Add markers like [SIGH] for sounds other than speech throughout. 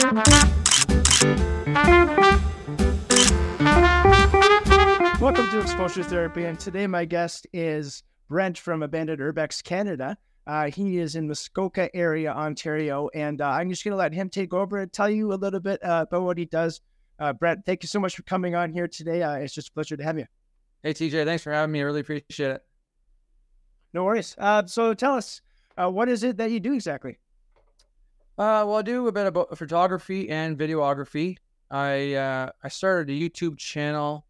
Welcome to Exposure Therapy, and today my guest is Brent from Abandoned Urbex Canada. Uh, he is in Muskoka area, Ontario, and uh, I'm just going to let him take over and tell you a little bit uh, about what he does. Uh, Brent, thank you so much for coming on here today. Uh, it's just a pleasure to have you. Hey, TJ, thanks for having me. I really appreciate it. No worries. Uh, so tell us, what is it that you do exactly? Well, I do a bit about photography and videography. I I started a YouTube channel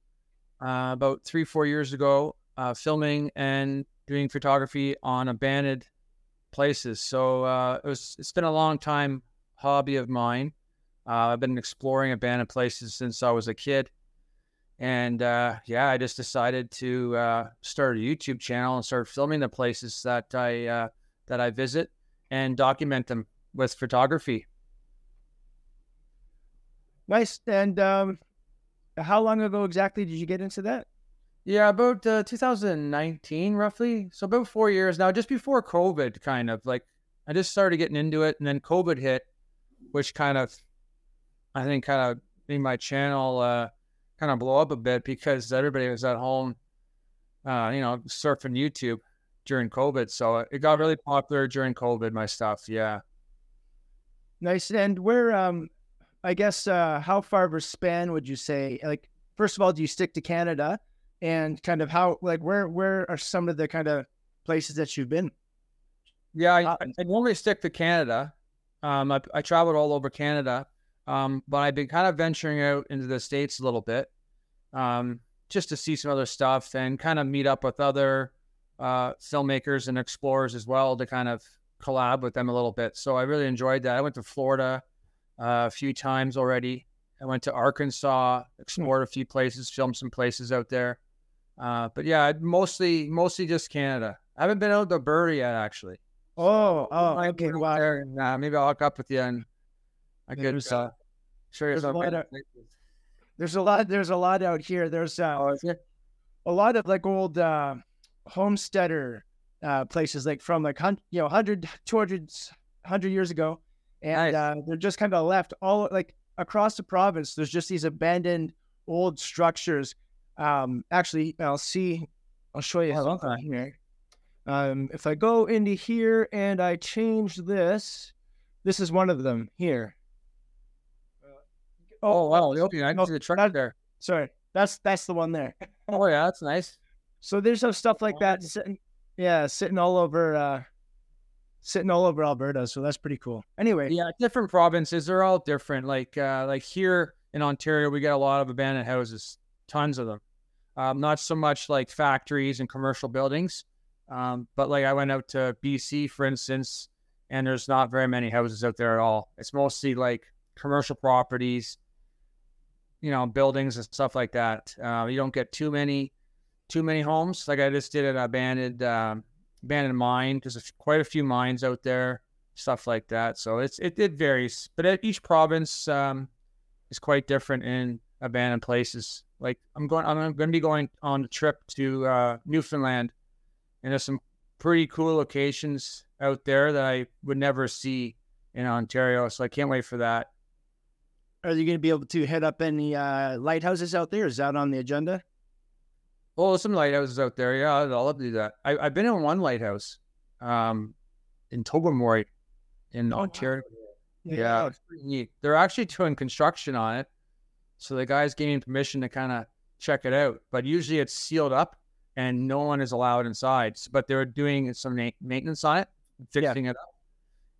uh, about three, four years ago, uh, filming and doing photography on abandoned places. So uh, it was, it's been a long time hobby of mine. Uh, I've been exploring abandoned places since I was a kid. And uh, yeah, I just decided to uh, start a YouTube channel and start filming the places that I that I visit and document them with photography. Nice. And um, how long ago exactly did you get into that? Yeah, about uh, 2019, roughly. So about four years now, just before COVID, kind of like I just started getting into it, and then COVID hit, which kind of, I think, kind of made my channel uh, kind of blow up a bit because everybody was at home, uh, you know, surfing YouTube during COVID. So it got really popular during COVID. My stuff, yeah. Nice. And where um I guess uh, how far of a span would you say? Like, first of all, do you stick to Canada, and kind of how like where where are some of the kind of places that you've been? Yeah, I, I normally stick to Canada. Um, I, I traveled all over Canada, um, but I've been kind of venturing out into the states a little bit, um, just to see some other stuff and kind of meet up with other uh, filmmakers and explorers as well to kind of collab with them a little bit. So I really enjoyed that. I went to Florida uh, a few times already. I went to Arkansas, explored a few places, filmed some places out there. Uh, but yeah, mostly mostly just Canada. I haven't been out to Alberta yet, actually. Oh, oh, okay. Wow. There, and, uh, maybe I'll hook up with you and I could uh, show you some. Of, there's a lot. There's a lot out here. There's uh, oh, a lot of like old uh, homesteader uh, places, like from like you know 100, 200, 100 years ago and nice. uh, they're just kind of left all like across the province. There's just these abandoned old structures. Um, actually, I'll see. I'll show you how oh, here. Um, if I go into here and I change this, this is one of them here. Oh, oh wow! The opening. I can see the truck that, there. Sorry, that's that's the one there. oh yeah, that's nice. So there's some stuff like that sitting, yeah, sitting all over uh, sitting all over Alberta. So that's pretty cool. Anyway, yeah, different provinces they're all different. Like uh, like here in Ontario, we get a lot of abandoned houses, tons of them. Um, not so much like factories and commercial buildings, um, but like I went out to BC, for instance, and there's not very many houses out there at all. It's mostly like commercial properties, you know, buildings and stuff like that. Uh, you don't get too many, too many homes. Like I just did an abandoned um, abandoned mine. Because there's quite a few mines out there, stuff like that. So it's it, it varies, but each province um, is quite different in abandoned places. Like I'm going, I'm going to be going on a trip to uh, Newfoundland, and there's some pretty cool locations out there that I would never see in Ontario. So I can't wait for that. Are you going to be able to hit up any uh, lighthouses out there? Is that on the agenda? Well, some lighthouses out there. Yeah, I'd love to do that. I, have been in one lighthouse, um, in Tobermory, in oh, Ontario. Wow. Yeah, yeah, it's pretty neat. They're actually doing construction on it, so the guys gave me permission to kind of check it out. But usually it's sealed up and no one is allowed inside. But they're doing some maintenance on it, fixing yeah. it up,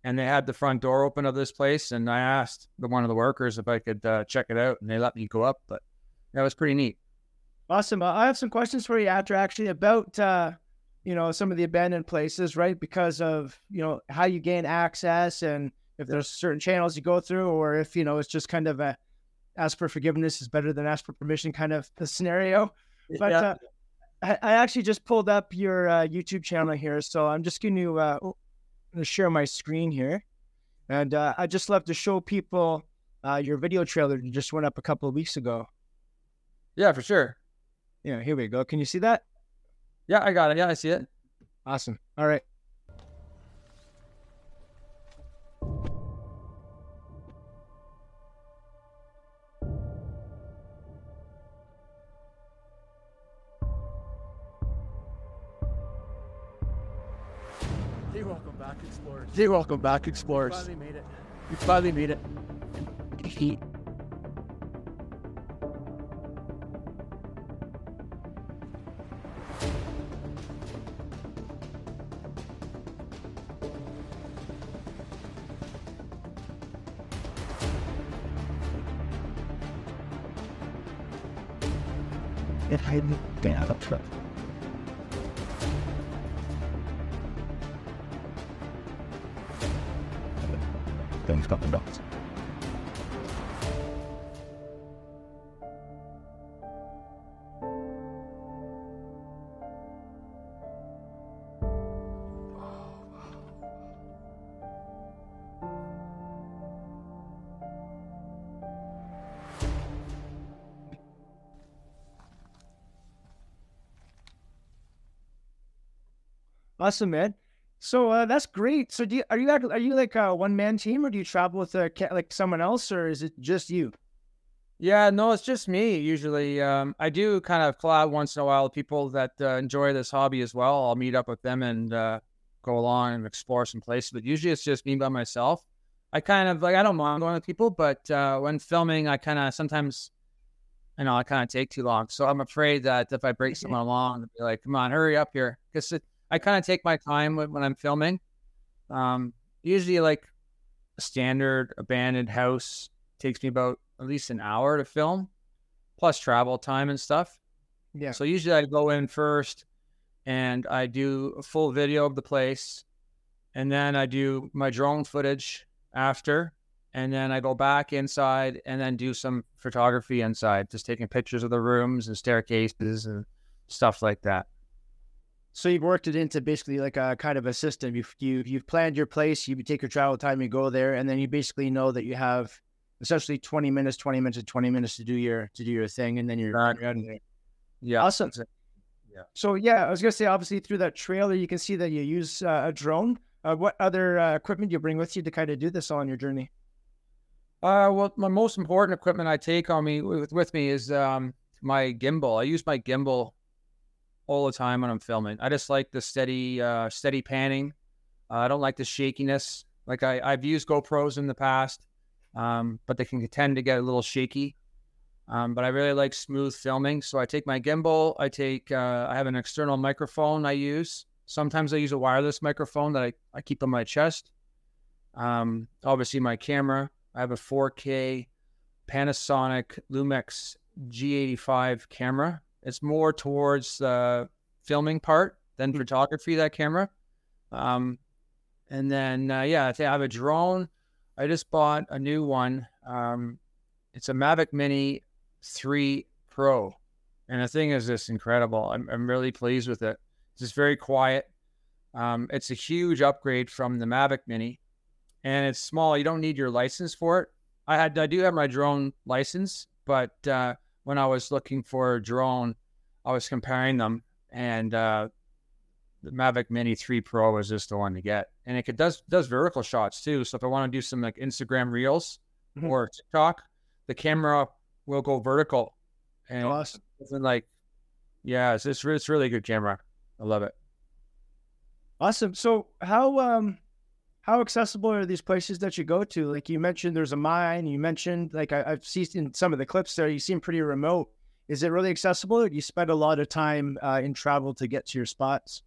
and they had the front door open of this place. And I asked the one of the workers if I could uh, check it out, and they let me go up. But that was pretty neat. Awesome. Uh, I have some questions for you after actually about uh, you know some of the abandoned places, right? Because of you know how you gain access and if there's certain channels you go through, or if you know it's just kind of a ask for forgiveness is better than ask for permission kind of scenario. But yeah. uh, I, I, actually just pulled up your uh, YouTube channel here, so I'm just going to uh, share my screen here, and uh, I just love to show people uh, your video trailer that just went up a couple of weeks ago. Yeah, for sure. Yeah, here we go. Can you see that? Yeah, I got it. Yeah, I see it. Awesome. All right. Hey, welcome back, explorers. Hey, welcome back, explorers. We finally made it. We finally made it. Retten er der klar. Den skal vi da. Awesome, man. So uh, that's great. So do you, are you are you like a one man team, or do you travel with a, like someone else, or is it just you? Yeah, no, it's just me usually. Um, I do kind of collab once in a while with people that uh, enjoy this hobby as well. I'll meet up with them and uh, go along and explore some places. But usually it's just me by myself. I kind of like I don't mind going with people, but uh, when filming, I kind of sometimes, you know, I kind of take too long. So I'm afraid that if I break [LAUGHS] someone along, they'll be like, "Come on, hurry up here," because I kind of take my time when, when I'm filming. Um, usually, like a standard abandoned house takes me about at least an hour to film, plus travel time and stuff. Yeah. So usually I go in first and I do a full video of the place. And then I do my drone footage after. And then I go back inside and then do some photography inside, just taking pictures of the rooms and staircases and stuff like that. So you've worked it into basically like a kind of a system. You've you, you've planned your place. You take your travel time. You go there, and then you basically know that you have essentially twenty minutes, twenty minutes, and twenty minutes to do your to do your thing, and then you're, Right. you're out of there. Yeah. Awesome. Yeah. So yeah, I was gonna say obviously through that trailer you can see that you use uh, a drone. Uh, what other uh, equipment do you bring with you to kind of do this on your journey? Uh, well, my most important equipment I take on me with, with me is um, my gimbal. I use my gimbal all the time when I'm filming. I just like the steady, uh, steady panning. Uh, I don't like the shakiness. Like I, I've used GoPros in the past, um, but they can tend to get a little shaky. Um, but I really like smooth filming, so I take my gimbal. I take, uh, I have an external microphone I use. Sometimes I use a wireless microphone that I, I keep on my chest. Um, obviously my camera. I have a 4K Panasonic Lumix G85 camera. It's more towards the filming part than photography. That camera. Um, and then uh, yeah, I I have a drone. I just bought a new one. Um, it's a Mavic Mini 3 Pro, and the thing is just incredible. I'm I'm really pleased with it. It's just very quiet. Um, it's a huge upgrade from the Mavic Mini and it's small. You don't need your license for it. I had I do have my drone license, but uh, when I was looking for a drone, I was comparing them, and uh, the Mavic Mini 3 Pro was just the one to get, and it could, does does vertical shots too. So if I want to do some like Instagram Reels Mhm. or TikTok, the camera will go vertical, and Awesome. it's like, yeah, it's it's, it's really good camera. I love it. Awesome. So how um how accessible are these places that you go to? Like you mentioned, there's a mine. You mentioned like I, I've seen in some of the clips there. You seem pretty remote. Is it really accessible, or do you spend a lot of time uh, in travel to get to your spots?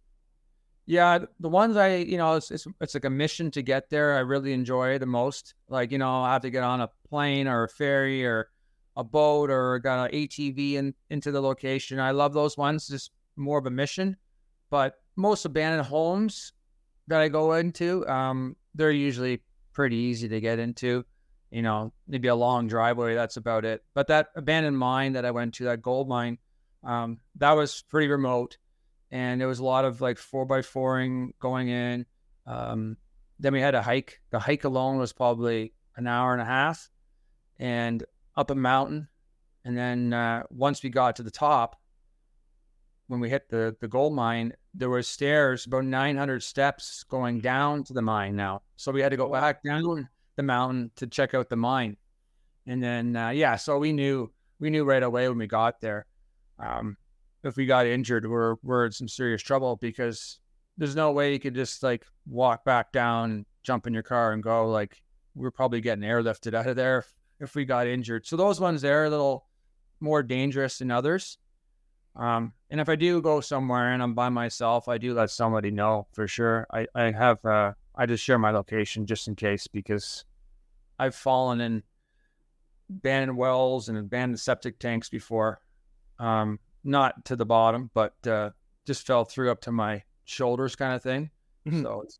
Yeah, the ones I, you know, it's, it's it's like a mission to get there. I really enjoy the most. Like, you know, I have to get on a plane or a ferry or a boat or got an ATV in, into the location. I love those ones. Just more of a mission. But most abandoned homes that I go into, um, they're usually pretty easy to get into. You know, maybe a long driveway. That's about it. But that abandoned mine that I went to, that gold mine, um, that was pretty remote and there was a lot of like four by fouring going in. Um, then we had a hike. The hike alone was probably an hour and a half, and up a mountain. And then uh, once we got to the top, when we hit the the gold mine, there were stairs, about 900 steps going down to the mine now. So we had to go back down the mountain to check out the mine. And then uh, yeah, so we knew we knew right away when we got there. Um, if we got injured, we're we're in some serious trouble because there's no way you could just like walk back down, jump in your car, and go. Like we're probably getting airlifted out of there if, if we got injured. So those ones there are a little more dangerous than others. Um, and if I do go somewhere and I'm by myself, I do let somebody know for sure. I, I have, uh, I just share my location just in case because I've fallen in abandoned wells and abandoned septic tanks before. Um, not to the bottom, but uh, just fell through up to my shoulders kind of thing. Mhm. So it's, it's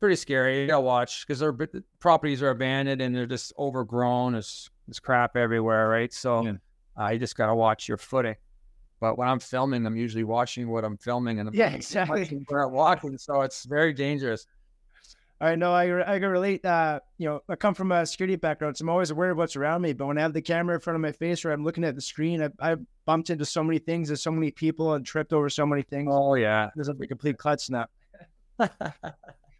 pretty scary. You gotta watch because their properties are abandoned and they're just overgrown. There's, there's crap everywhere, right? So Yeah. uh, you just gotta watch your footing. But when I'm filming, I'm usually watching what I'm filming and I'm Yeah, exactly. where I'm walking. So it's very dangerous. I know I, I can relate. Uh, you know, I come from a security background, so I'm always aware of what's around me. But when I have the camera in front of my face or I'm looking at the screen, I, I've bumped into so many things and so many people and tripped over so many things. Oh yeah. There's a complete clutch snap.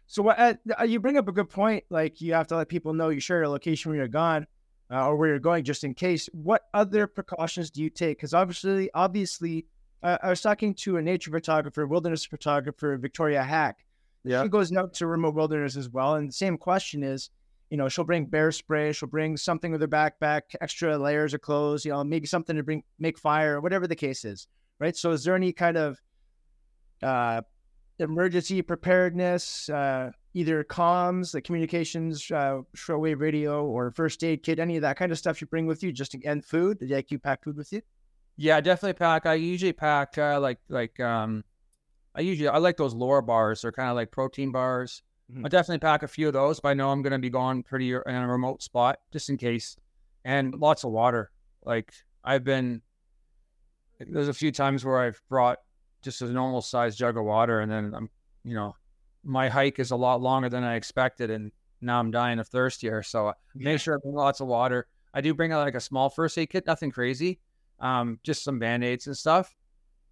So what uh, uh, you bring up a good point. Like you have to let people know you share your location when you're gone, uh, or where you're going, just in case. What other precautions do you take? Because obviously, obviously, uh, I was talking to a nature photographer, wilderness photographer, Victoria Hack. Yeah. She goes out to remote wilderness as well. And the same question is, you know, she'll bring bear spray, she'll bring something with her backpack, extra layers of clothes, you know, maybe something to bring make fire, whatever the case is, right? So, is there any kind of uh, emergency preparedness, uh, either comms, the communications, uh, shortwave radio, or first aid kit, any of that kind of stuff you bring with you, just to, and food? Like you pack food with you? Yeah, I definitely pack. I usually pack uh, like like um, I usually I like those Larabars. They're kind of like protein bars. Mhm. I definitely pack a few of those, but I know I'm gonna be gone pretty in a remote spot just in case, and lots of water. Like I've been, there's a few times where I've brought just a normal sized jug of water, and then I'm, you know, my hike is a lot longer than I expected, and now I'm dying of thirst here. So I make sure I bring lots of water. I do bring like a small first aid kit, nothing crazy, um, just some band aids and stuff,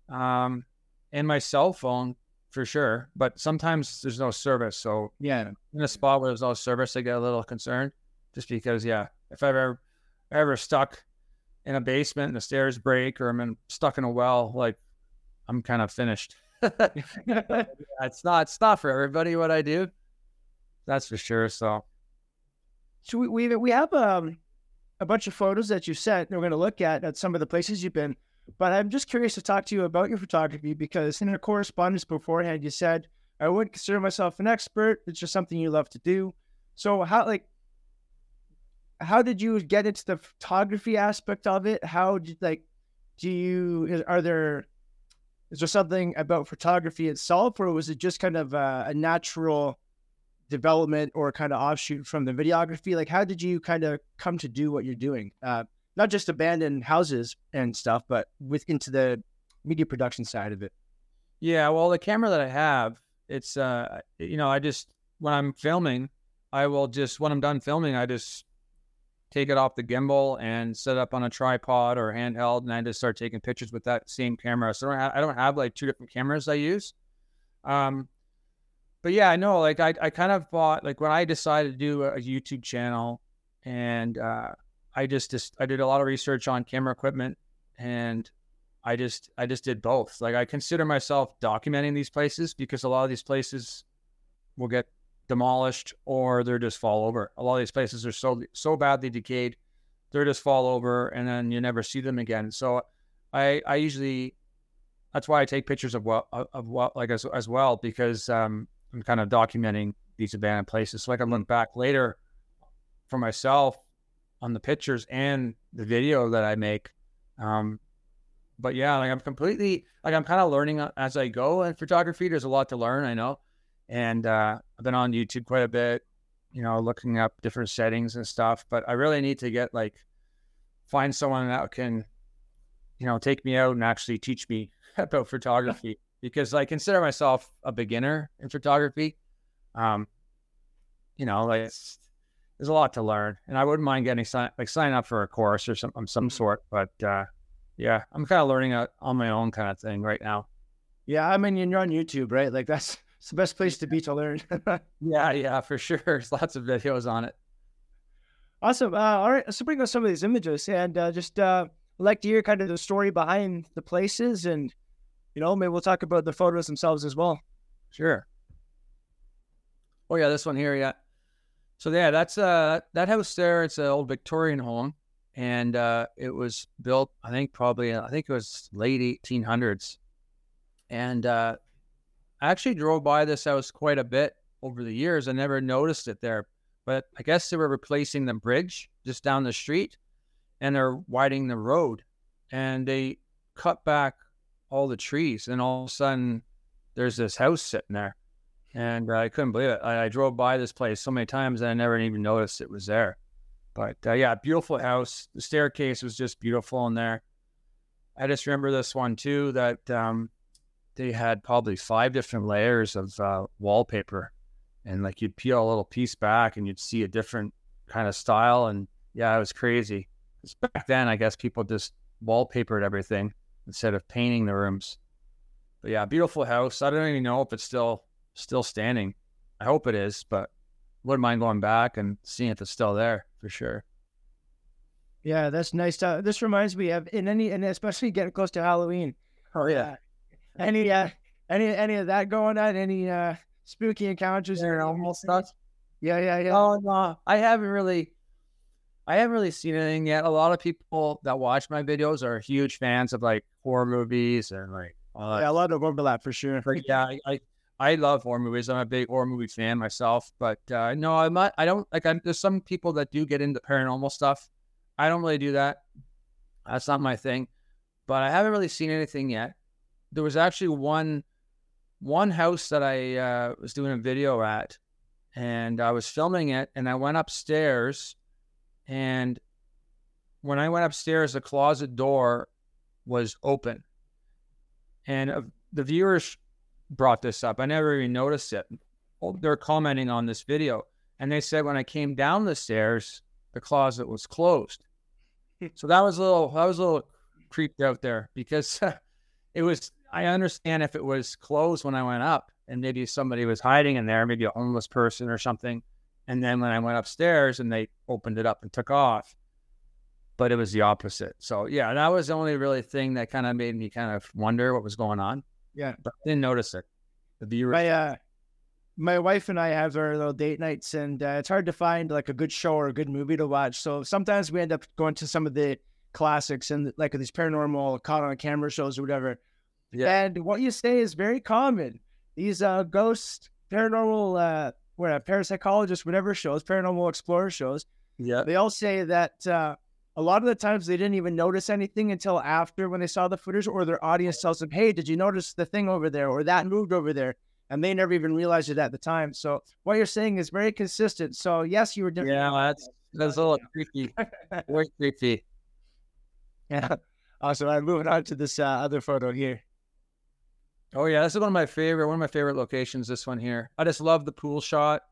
um, and my cell phone for sure. But sometimes there's no service, so Yeah. in a spot where there's no service, I get a little concerned, just because, yeah, if I've ever ever stuck in a basement and the stairs break, or I'm in, stuck in a well, like I'm kind of finished. [LAUGHS] [LAUGHS] it's not it's not for everybody what I do, that's for sure. So So we we, we have um, a bunch of photos that you sent. that We're going to look at at some of the places you've been. But I'm just curious to talk to you about your photography because in our correspondence beforehand, you said I wouldn't consider myself an expert. It's just something you love to do. So how like how did you get into the photography aspect of it? How did like do you are there is there something about photography itself, or was it just kind of a, a natural development or kind of offshoot from the videography? Like, how did you kind of come to do what you're doing? Uh, not just abandoned houses and stuff, but with into the media production side of it. Yeah, well, the camera that I have, it's uh, you know, I just when I'm filming, I will just when I'm done filming, I just take it off the gimbal and set it up on a tripod or handheld, and I just start taking pictures with that same camera. So I don't have, I don't have like two different cameras I use. Um, but yeah, I know, like I I kind of bought like when I decided to do a YouTube channel, and uh, I just just I did a lot of research on camera equipment and I just I just did both. Like I consider myself documenting these places because a lot of these places will get demolished or they're just fall over. A lot of these places are so so badly decayed, they're just fall over and then you never see them again. So I I usually that's why I take pictures of what of what like as as well because um, I'm kind of documenting these abandoned places so I can look back later for myself on the pictures and the video that I make. Um, but yeah, like I'm completely like I'm kind of learning as I go in photography. There's a lot to learn, I know, and uh, I've been on YouTube quite a bit, you know, looking up different settings and stuff. But I really need to get like find someone that can, you know, take me out and actually teach me [LAUGHS] about photography because I consider myself a beginner in photography. Um, you know, like there's a lot to learn, and I wouldn't mind getting sign like sign up for a course or some of some sort. But uh, yeah, I'm kind of learning it on my own kind of thing right now. Yeah, I mean, you're on YouTube, right? Like that's it's the best place to be to learn. [LAUGHS] Yeah, yeah, for sure. There's lots of videos on it. awesome. Uh, all right, so bring us some of these images and uh, just uh, like to hear kind of the story behind the places, and you know, maybe we'll talk about the photos themselves as well. Sure. Oh yeah, this one here, yeah. So yeah, that's uh that house there. It's an old Victorian home, and uh, it was built, I think, probably I think it was late 1800s, and uh, I actually drove by this house quite a bit over the years. I never noticed it there, but I guess they were replacing the bridge just down the street, and they're widening the road, and they cut back all the trees, and all of a sudden there's this house sitting there and I couldn't believe it. I, I, drove by this place so many times and I never even noticed it was there. But uh, yeah, beautiful house. The staircase was just beautiful in there. I just remember this one too that um, they had probably five different layers of uh, wallpaper, and like you'd peel a little piece back and you'd see a different kind of style. And yeah, it was crazy. Because back then, I guess people just wallpapered everything instead of painting the rooms. But yeah, beautiful house. I don't even know if it's still still standing. I hope it is, but wouldn't mind going back and seeing if it's still there for sure. Yeah, that's nice. Uh, this reminds me of in any and especially getting close to Halloween. Oh yeah. Uh, any [LAUGHS] uh any any of that going on? Any uh spooky encounters or almost stuff? Yeah, yeah, yeah. Oh no, I haven't really. I haven't really seen anything yet. A lot of people that watch my videos are huge fans of like horror movies and like uh, yeah, a lot of overlap for sure. But yeah, I, I I love horror movies. I'm a big horror movie fan myself, but uh, no, I'm not. I don't like. I'm, there's some people that do get into paranormal stuff. I don't really do that. That's not my thing. But I haven't really seen anything yet. There was actually one one house that I uh, was doing a video at, and I was filming it, and I went upstairs, and when I went upstairs, the closet door was open, and uh, the viewers brought this up. I never even noticed it. They're commenting on this video, and they said when I came down the stairs, the closet was closed. [LAUGHS] so that was a little, that was a little creeped out there because [LAUGHS] it was. I understand if it was closed when I went up, and maybe somebody was hiding in there, maybe a homeless person or something. And then when I went upstairs and they opened it up and took off, but it was the opposite. So yeah, that was the only really thing that kind of made me kind of wonder what was going on. Yeah, but I didn't notice it. The viewer. My uh, my wife and I have our little date nights, and uh, it's hard to find like a good show or a good movie to watch. So sometimes we end up going to some of the classics and like these paranormal caught on camera shows or whatever. Yeah. And what you say is very common. These uh, ghost paranormal, uh, what parapsychologist, whatever shows, paranormal explorer shows. Yeah. They all say that uh, a lot of the times they didn't even notice anything until after when they saw the footage or their audience tells them, Hey, did you notice the thing over there or that moved over there? And they never even realized it at the time. So what you're saying is very consistent. So yes, you were different. Yeah, that's that's a little creepy. [LAUGHS] Very creepy. Yeah. Awesome. I'm moving on to this uh, other photo here. Oh yeah, this is one of my favorite one of my favorite locations. This one here. I just love the pool shot.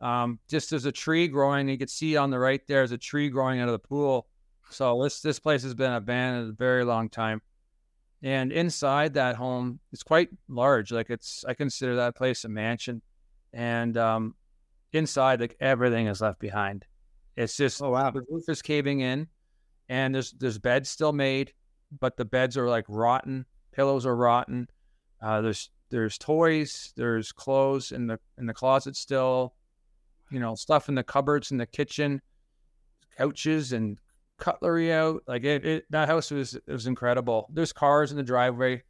Um, just there's a tree growing. You can see on the right there's a tree growing out of the pool. So this this place has been abandoned a very long time. And inside that home, it's quite large. Like it's I consider that place a mansion. And um, inside, like everything is left behind. It's just oh wow, the roof is caving in, and there's there's beds still made, but the beds are like rotten. Pillows are rotten. Uh, there's there's toys, there's clothes in the in the closet still, you know, stuff in the cupboards in the kitchen, couches and cutlery out. Like it, it that house was it was incredible. There's cars in the driveway,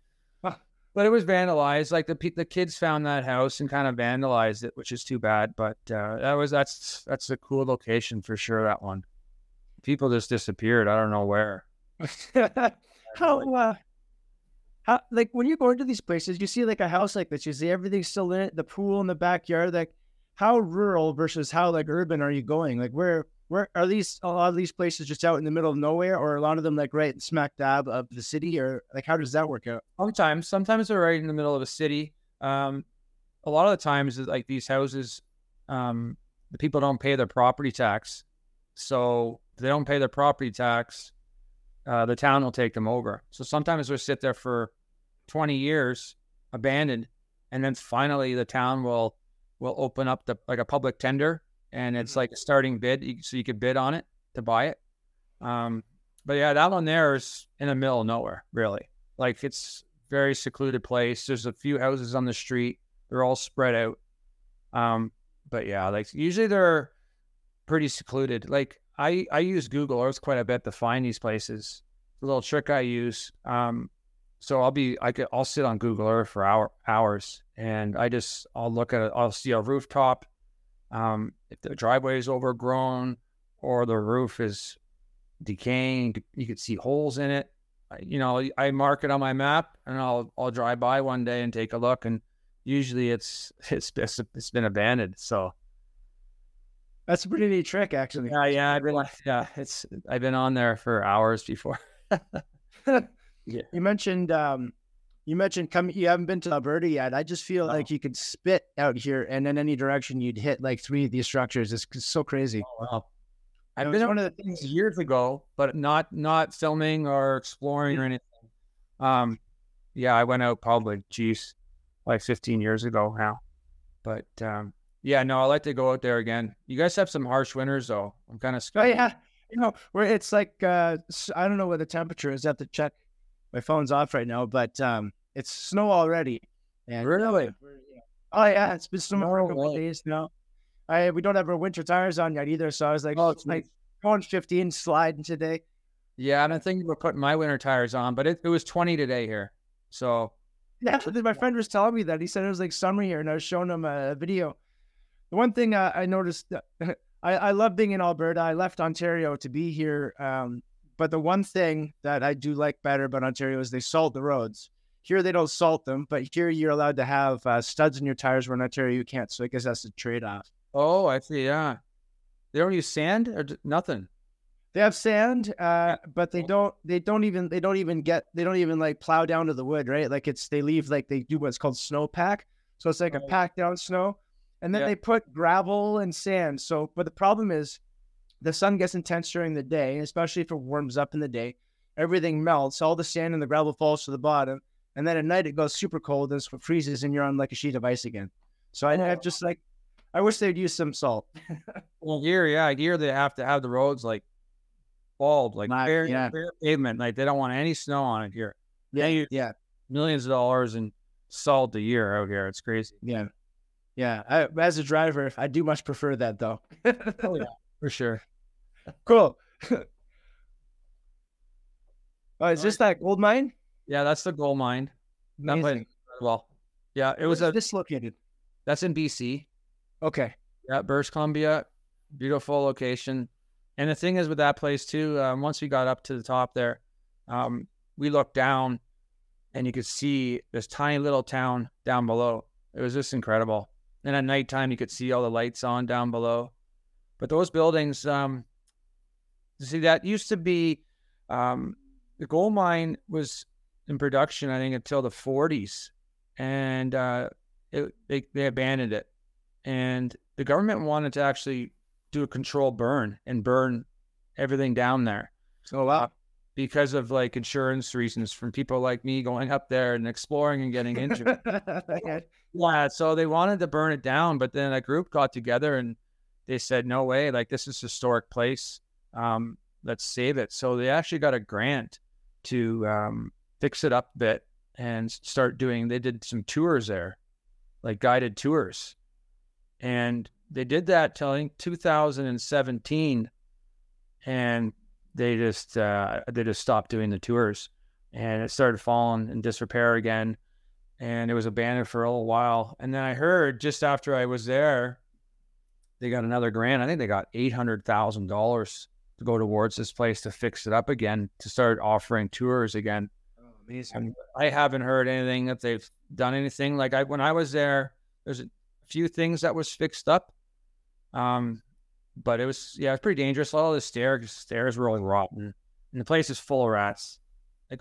but it was vandalized. Like the the kids found that house and kind of vandalized it, which is too bad. But uh, that was that's that's a cool location for sure. That one, people just disappeared. I don't know where. [LAUGHS] how uh, how like when you go into these places, you see like a house like this. You see everything's still in it, the pool in the backyard. Like how rural versus how like urban are you going? Like where where are these a lot of these places just out in the middle of nowhere or a lot of them like right smack dab of the city or like how does that work out sometimes sometimes they're right in the middle of a city um a lot of the times like these houses um the people don't pay their property tax so they don't pay their property tax uh, the town will take them over so sometimes they'll sit there for 20 years abandoned and then finally the town will will open up the like a public tender and it's mm-hmm. like a starting bid, so you could bid on it to buy it. Um, but yeah, that one there is in the middle of nowhere, really. Like it's very secluded place. There's a few houses on the street, They're all spread out. Um, but yeah, like usually they're pretty secluded. Like I I use Google Earth quite a bit to find these places. It's a little trick I use. Um, so I'll be I could I'll sit on Google Earth for hour hours and I just I'll look at it. I'll see a rooftop. Um, if the driveway is overgrown or the roof is decaying, you could see holes in it. You know, I mark it on my map and I'll I'll drive by one day and take a look and usually it's [LAUGHS] it's, it's been abandoned. So That's a pretty neat trick, actually. yeah, yeah, I've been yeah, it's I've been on there for hours before. [LAUGHS] Yeah. You mentioned um, you mentioned come. You haven't been to Alberta yet. I just feel No. like you could spit out here, and in any direction you'd hit like three of these structures. It's so crazy. Wow. I've been one one of of the things. years ago, but not not filming or exploring or anything. Um, yeah, I went out probably, geez, like 15 years ago now. But um, yeah, no, I like to go out there again. You guys have some harsh winters though. I'm kind of scared. Oh yeah, you know where it's like uh, I don't know what the temperature is. I have to check. My phone's off right now, but um, it's snow already. And Really? we're- Oh yeah, it's been snowing for a No couple way. days now. I we don't have our winter tires on yet either, so I was like, Oh, oh, it's like going 15 sliding today. Yeah, and I think we're putting my winter tires on, but it, it was 20 today here. So Yeah, my friend was telling me that. He said it was like summer here, and I was showing him a, video. The one thing uh, I noticed, [LAUGHS] I, I love being in Alberta. I left Ontario to be here. Um, but the one thing that I do like better about Ontario is they salt the roads. Here they don't salt them, but here you're allowed to have uh, studs in your tires where in Ontario you can't. So I guess that's a trade off. oh, I see. Yeah, they don't use sand or d- nothing. They have sand, uh, but they don't. They don't even. They don't even get. They don't even like plow down to the wood, right? Like it's. They leave like they do what's called snow pack. So it's like a Oh. pack down snow, and then they put gravel and sand. So, but the problem is, the sun gets intense during the day, especially if it warms up in the day. Everything melts. All the sand and the gravel falls to the bottom, and then at night it goes super cold and it freezes, and you're on like a sheet of ice again. So I, I've oh. just like, I wish they'd use some salt. [LAUGHS] Well, here, yeah, here they have to have the roads like bald, like bare, yeah. bare pavement. Like they don't want any snow on it here. Yeah, you- yeah. Millions of dollars in salt a year out here. It's crazy. Yeah. Yeah. I, as a driver, I do much prefer that though. [LAUGHS] Oh, yeah. For sure. cool. [LAUGHS] oh, is this that gold mine? Yeah, that's the gold mine. Amazing. Well, yeah, it was Where's a this located. that's in BC. Okay. Yeah, British Columbia, beautiful location. And the thing is with that place too, um, once we got up to the top there, um, we looked down and you could see this tiny little town down below. It was just incredible. And at nighttime, you could see all the lights on down below. But those buildings, um, you see, that used to be um, the gold mine was in production, I think, until the 40s. And uh, it, they, they abandoned it and the government wanted to actually do a controlled burn and burn everything down there Oh wow. Because of like insurance reasons from people like me going up there and exploring and getting injured. [LAUGHS] Yeah. yeah, so they wanted to burn it down, but then a group got together and they said, "No way! Like this is a historic place. Um, let's save it." So they actually got a grant to um, fix it up a bit and start doing. They did some tours there, like guided tours, and they did that till I think 2017, and they just uh, they just stopped doing the tours, and it started falling in disrepair again and it was abandoned for a little while. And then I heard just after I was there, they got another grant. I think they got eight hundred thousand dollars to go towards this place to fix it up again, to start offering tours again. Oh, amazing. I haven't heard anything that they've done anything. Like I when I was there, there's a few things that was fixed up. Um, but it was yeah, it was pretty dangerous. All the stairs stairs were all rotten, and the place is full of rats. Like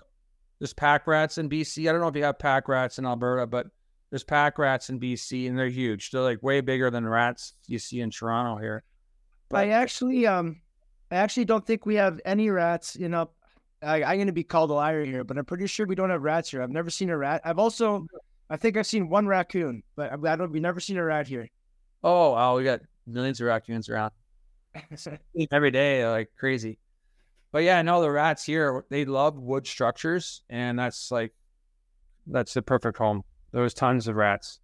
there's pack rats in BC. I don't know if you have pack rats in Alberta, but there's pack rats in BC, and they're huge. They're like way bigger than rats you see in Toronto here. I actually, um, I actually don't think we have any rats. You know, I, I'm going to be called a liar here, but I'm pretty sure we don't have rats here. I've never seen a rat. I've also, I think I've seen one raccoon, but I I don't. We've never seen a rat here. Oh, oh, we got millions of raccoons around. [LAUGHS] every day like crazy. But yeah, no, the rats here they love wood structures, and that's like that's the perfect home. There was tons of rats.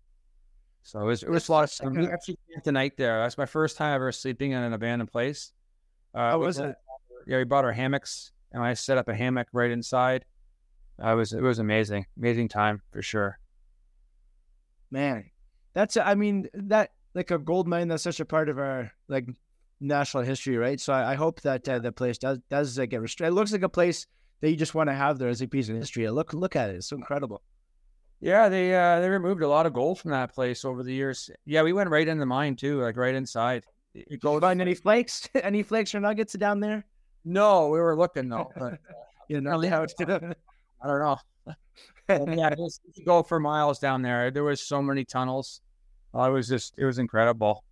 So it was it was a lot of fun. We actually spent the night there. That's my first time ever sleeping in an abandoned place. Uh, How was it? Yeah, we bought our hammocks, and I set up a hammock right inside. I was it was amazing, amazing time for sure. Man, that's I mean that like a gold mine. That's such a part of our like national history, right? So I, I hope that uh, the place does does uh, get restricted. It looks like a place that you just want to have there as a piece of history. Look look at it; it's so incredible. Yeah, they uh they removed a lot of gold from that place over the years. Yeah, we went right in the mine too, like right inside. It Go find any flakes, [LAUGHS] any flakes or nuggets down there? No, we were looking though. But [LAUGHS] You know, Really? [LAUGHS] how I don't know. Yeah, you go for miles down there. There was so many tunnels. Oh, it was just it was incredible.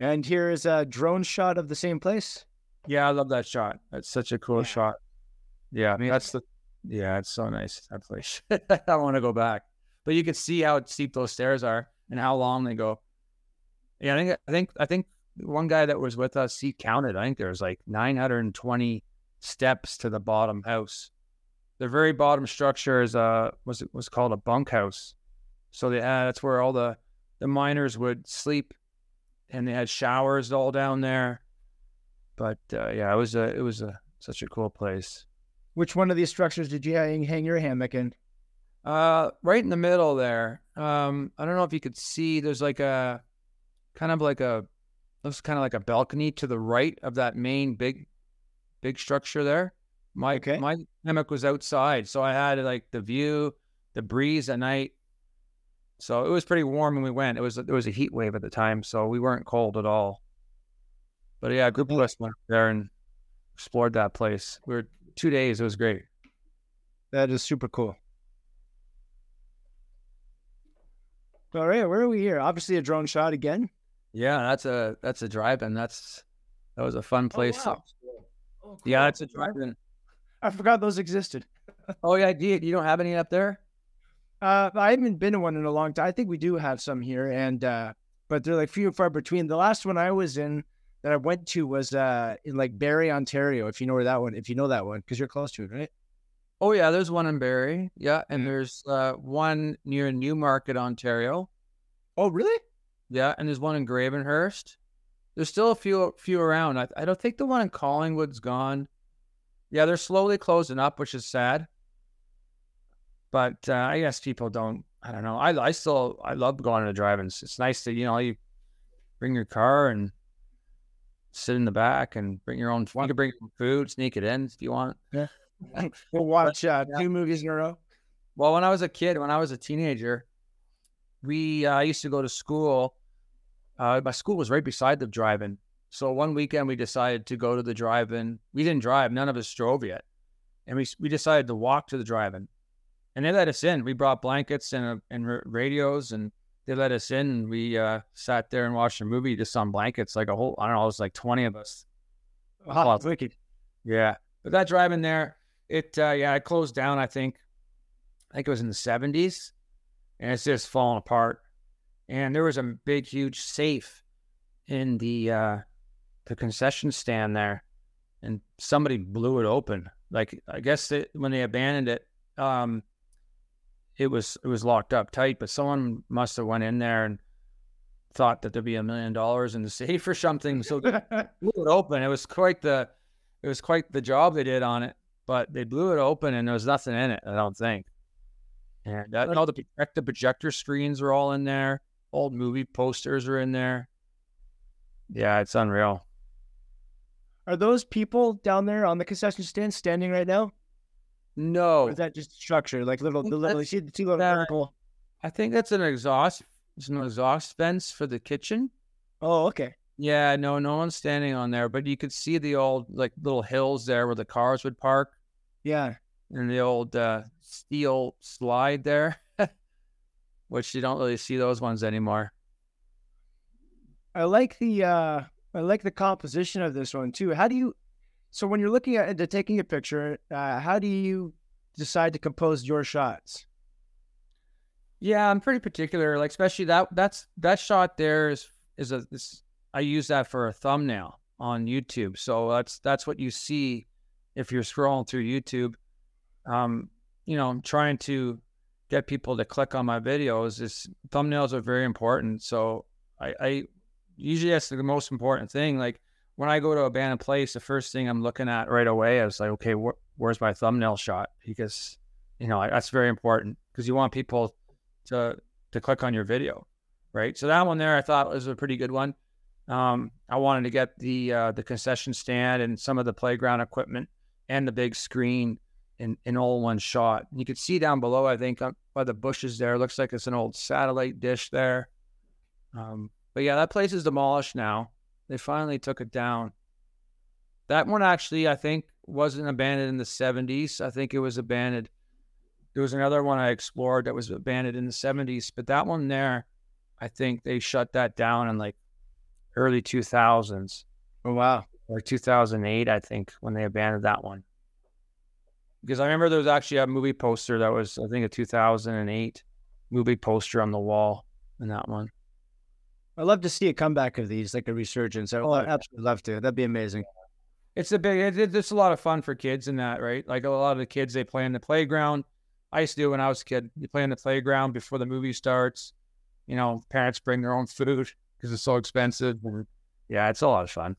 And here is a drone shot of the same place. Yeah, I love that shot. That's such a cool Yeah. shot. Yeah, I mean that's the yeah, it's so nice that place. [LAUGHS] I want to go back, but you can see how steep those stairs are and how long they go. Yeah, I think I think I think one guy that was with us he counted. I think there was like 920 steps to the bottom house. The very bottom structure is uh was was called a bunkhouse. So they had that's where all the the miners would sleep, and they had showers all down there. But uh, yeah, it was a it was a such a cool place. Which one of these structures did you hang, hang your hammock in? Uh, right in the middle there. Um, I don't know if you could see. There's like a kind of like a looks kind of like a balcony to the right of that main big big structure there. My Okay. my hammock was outside, so I had like the view, the breeze at night. So it was pretty warm when we went. It was there was a heat wave at the time, so we weren't cold at all. But yeah, a group of us went there and explored that place. We were two days. It was great. That is super cool. All right, where are we here? Obviously, a drone shot again. Yeah, that's a that's a drive-in. That's that was a fun oh, place. to- wow. Oh, Yeah, it's a drive-in. I forgot those existed. Oh yeah, you, you don't have any up there? Uh, I haven't been to one in a long time. I think we do have some here, and uh, but they're like few and far between. The last one I was in that I went to was uh in like Barrie, Ontario. If you know where that one, if you know that one, because you're close to it, right? Oh yeah, there's one in Barrie. Yeah, and there's uh, one near Newmarket, Ontario. Oh, really? Yeah, and there's one in Gravenhurst. There's still a few few around. I, I don't think the one in Collingwood's gone. Yeah, they're slowly closing up, which is sad. But uh, I guess people don't. I don't know. I I still I love going to the drive-ins. It's nice to you know you bring your car and sit in the back and bring your own. You can bring your food, sneak it in if you want. Yeah. [LAUGHS] we'll watch uh, yeah. two movies in a row. Well, when I was a kid, when I was a teenager, we uh, I used to go to school. Uh, my school was right beside the drive-in, so one weekend we decided to go to the drive-in. We didn't drive; none of us drove yet, and we we decided to walk to the drive-in, and they let us in. We brought blankets and uh, and ra- radios, and they let us in. And we uh, sat there and watched a movie just on blankets, like a whole. I don't know, it was like twenty of us. Wow, wicked. Yeah, but that drive-in there, it uh, yeah, it closed down. I think, I think it was in the seventies, and it's just falling apart. And there was a big, huge safe in the uh, the concession stand there, and somebody blew it open. Like I guess when they abandoned it, um, it was it was locked up tight, but someone must have went in there and thought that there'd be a million dollars in the [LAUGHS] safe or something. So they [LAUGHS] blew it open. It was quite the it was quite the job they did on it. But they blew it open and there was nothing in it. I don't think. And uh, no, the project- the projector screens are all in there. Old movie posters are in there. Yeah, it's unreal. Are those people down there on the concession stand standing right now? Or No, is that just structure, like little, the little, you that's- see the two little that- vertical? I think that's an exhaust. It's an exhaust vents for the kitchen. Oh, okay. Yeah, no, no one's standing on there, but you could see the old like little hills there where the cars would park. Yeah. and the old uh, steel slide there, [LAUGHS] which you don't really see those ones anymore. I like the uh I like the composition of this one too. How do you so when you're looking at it, taking a picture, uh, how do you decide to compose your shots? Yeah, I'm pretty particular. Like especially that that's that shot there is is a this I use that for a thumbnail on YouTube. So that's that's what you see if you're scrolling through YouTube. Um, you know, I'm trying to get people to click on my videos is thumbnails are very important. So I, I usually that's the most important thing. Like when I go to a abandoned place, the first thing I'm looking at right away is like, okay, wh- where's my thumbnail shot? Because you know that's very important because you want people to to click on your video, right? So that one there, I thought was a pretty good one. Um, I wanted to get the uh, the concession stand and some of the playground equipment and the big screen in, in all one shot. You can see down below, I think, by the bushes there, looks like it's an old satellite dish there. Um, but yeah, that place is demolished now. They finally took it down. That one actually, I think, wasn't abandoned in the 70s. I think it was abandoned. There was another one I explored that was abandoned in the 70s, but that one there, I think they shut that down in like early 2000s. Oh wow. Or 2008, I think, when they abandoned that one. Because I remember there was actually a movie poster that was, I think, a 2008 movie poster on the wall in that one. I'd love to see a comeback of these, like a resurgence. I oh, would absolutely love to. That'd be amazing. It's a big, it, it's a lot of fun for kids in that, right? Like a lot of the kids, they play in the playground. I used to do when I was a kid. You play in the playground before the movie starts. You know, parents bring their own food [LAUGHS] because it's so expensive. Yeah, it's a lot of fun.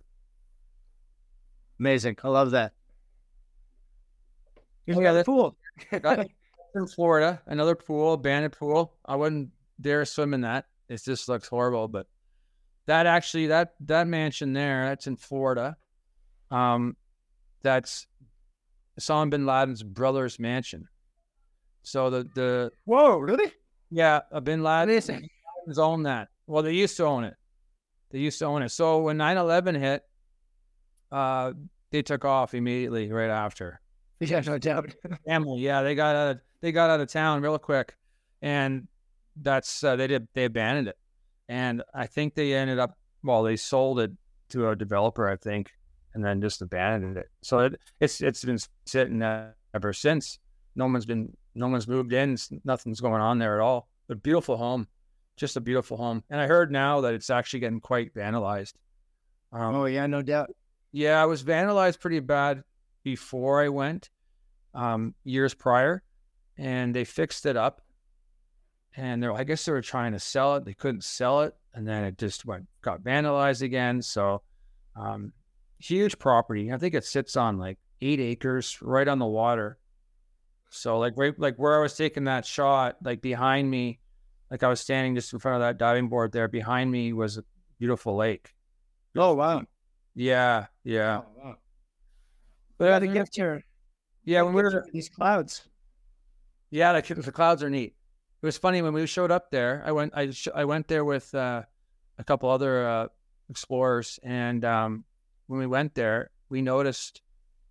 Amazing. I love that. Oh, yeah, that pool [LAUGHS] [LAUGHS] in Florida, another pool, abandoned pool. I wouldn't dare swim in that. It just looks horrible. But that actually, that that mansion there, that's in Florida. Um, that's Osama bin Laden's brother's mansion. So the the whoa, really? Yeah, a bin Laden has owned that. Well, they used to own it. They used to own it. So when 9-11 hit, uh, they took off immediately right after. Yeah, no doubt. [LAUGHS] Family, yeah, they got out of they got out of town real quick, and that's uh, they did they abandoned it, and I think they ended up well they sold it to a developer I think, and then just abandoned it. So it, it's it's been sitting uh, ever since. No one's been no one's moved in. Nothing's going on there at all. But beautiful home, just a beautiful home. And I heard now that it's actually getting quite vandalized. Um, oh yeah, no doubt. Yeah, it was vandalized pretty bad before I went, um, years prior, and they fixed it up. And they're I guess they were trying to sell it. They couldn't sell it, and then it just went got vandalized again. So, um, huge property. I think it sits on like eight acres, right on the water. So, like right, like where I was taking that shot, like behind me, like I was standing just in front of that diving board there. Behind me was a beautiful lake. Oh wow! Yeah, yeah. Oh, wow. But I the gift here. Yeah, when we were these clouds. Yeah, the, the clouds are neat. It was funny when we showed up there. I went. I sh- I went there with uh, a couple other uh, explorers, and um, when we went there, we noticed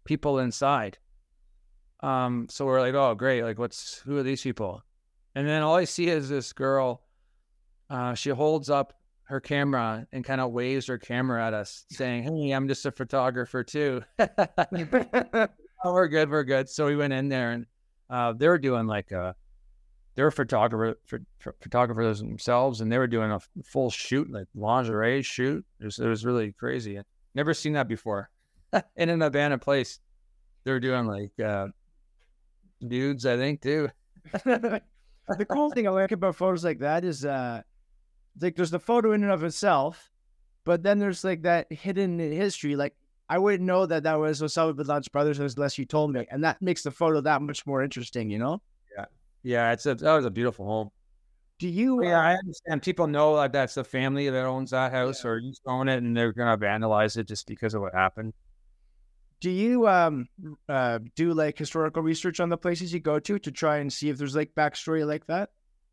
people inside. Um, so we're like, oh, great! Like, what's who are these people? And then all I see is this girl. Uh, she holds up her camera and kind of waves her camera at us, saying, "Hey, I'm just a photographer too." [LAUGHS] [LAUGHS] oh, we're good, we're good. So we went in there, and uh, they were doing like a, they were photographer photographers themselves, and they were doing a full shoot, like lingerie shoot. It was, it was really crazy. Never seen that before. [LAUGHS] in an abandoned place, they were doing like uh, dudes, I think, too. [LAUGHS] the cool thing I like about photos like that is. uh like there's the photo in and of itself, but then there's like that hidden history. Like I wouldn't know that that was Osama bin Laden's brothers unless you told me, and that makes the photo that much more interesting. You know? Yeah, yeah. It's a that was a beautiful home. Do you? Yeah, uh, I understand. People know like that's the family that owns that house, yeah. or you own it, and they're gonna vandalize it just because of what happened. Do you um uh do like historical research on the places you go to to try and see if there's like backstory like that?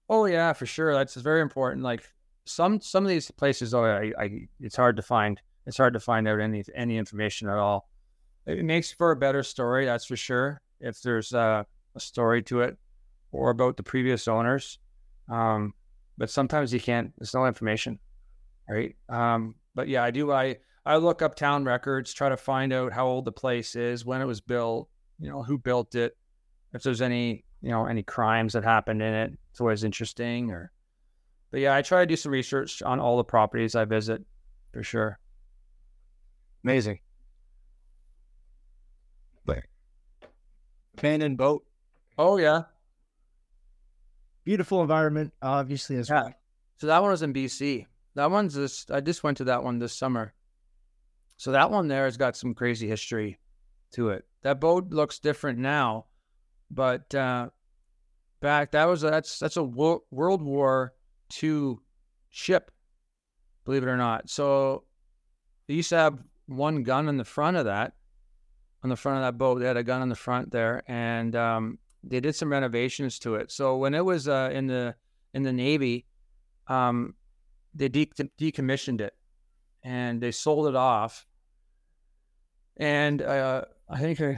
Oh yeah, for sure. That's very important. Like some some of these places, oh, I, I, it's hard to find. It's hard to find out any any information at all. It makes for a better story, that's for sure. If there's a, a story to it, or about the previous owners, um, but sometimes you can't. There's no information, right? Um, but yeah, I do. I I look up town records, try to find out how old the place is, when it was built, you know, who built it, if there's any you know any crimes that happened in it. It's always interesting, or but yeah, I try to do some research on all the properties I visit for sure. Amazing. Abandoned boat. Oh yeah. Beautiful environment, obviously as Yeah. well. So that one was in BC. That one's just I just went to that one this summer. So that one there has got some crazy history to it. That boat looks different now, but uh, back that was that's that's a World War II ship, believe it or not. So they used to have one gun in the front of that, on the front of that boat. They had a gun in the front there, and um, they did some renovations to it. So when it was uh, in the in the Navy, um, they de- decommissioned it and they sold it off. And uh, I think uh,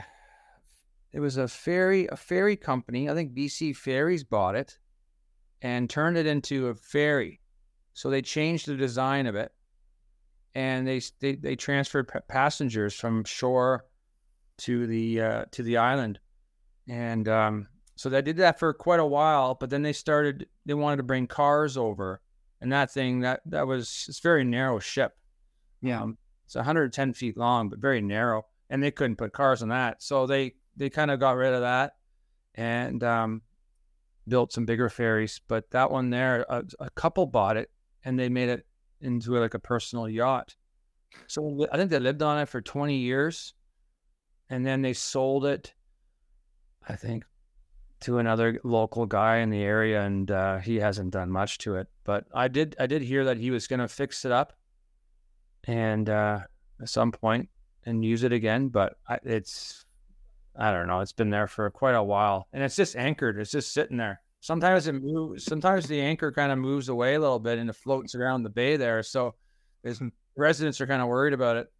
it was a ferry, a ferry company. I think BC Ferries bought it and turned it into a ferry. So they changed the design of it, and they they, they transferred pa- passengers from shore to the uh, to the island, and um, so they did that for quite a while. But then they started they wanted to bring cars over, and that thing that that was it's a very narrow ship. Yeah. Um, it's 110 feet long, but very narrow, and they couldn't put cars on that. So they they kind of got rid of that and um, built some bigger ferries. But that one there, a, a couple bought it and they made it into like a personal yacht. So I think they lived on it for 20 years, and then they sold it. I think to another local guy in the area, and uh, he hasn't done much to it. But I did I did hear that he was going to fix it up and uh, at some point and use it again. But I, it's I don't know. It's been there for quite a while, and it's just anchored. It's just sitting there. Sometimes it moves. Sometimes the anchor kind of moves away a little bit, and it floats around the bay there. So there's, residents are kind of worried about it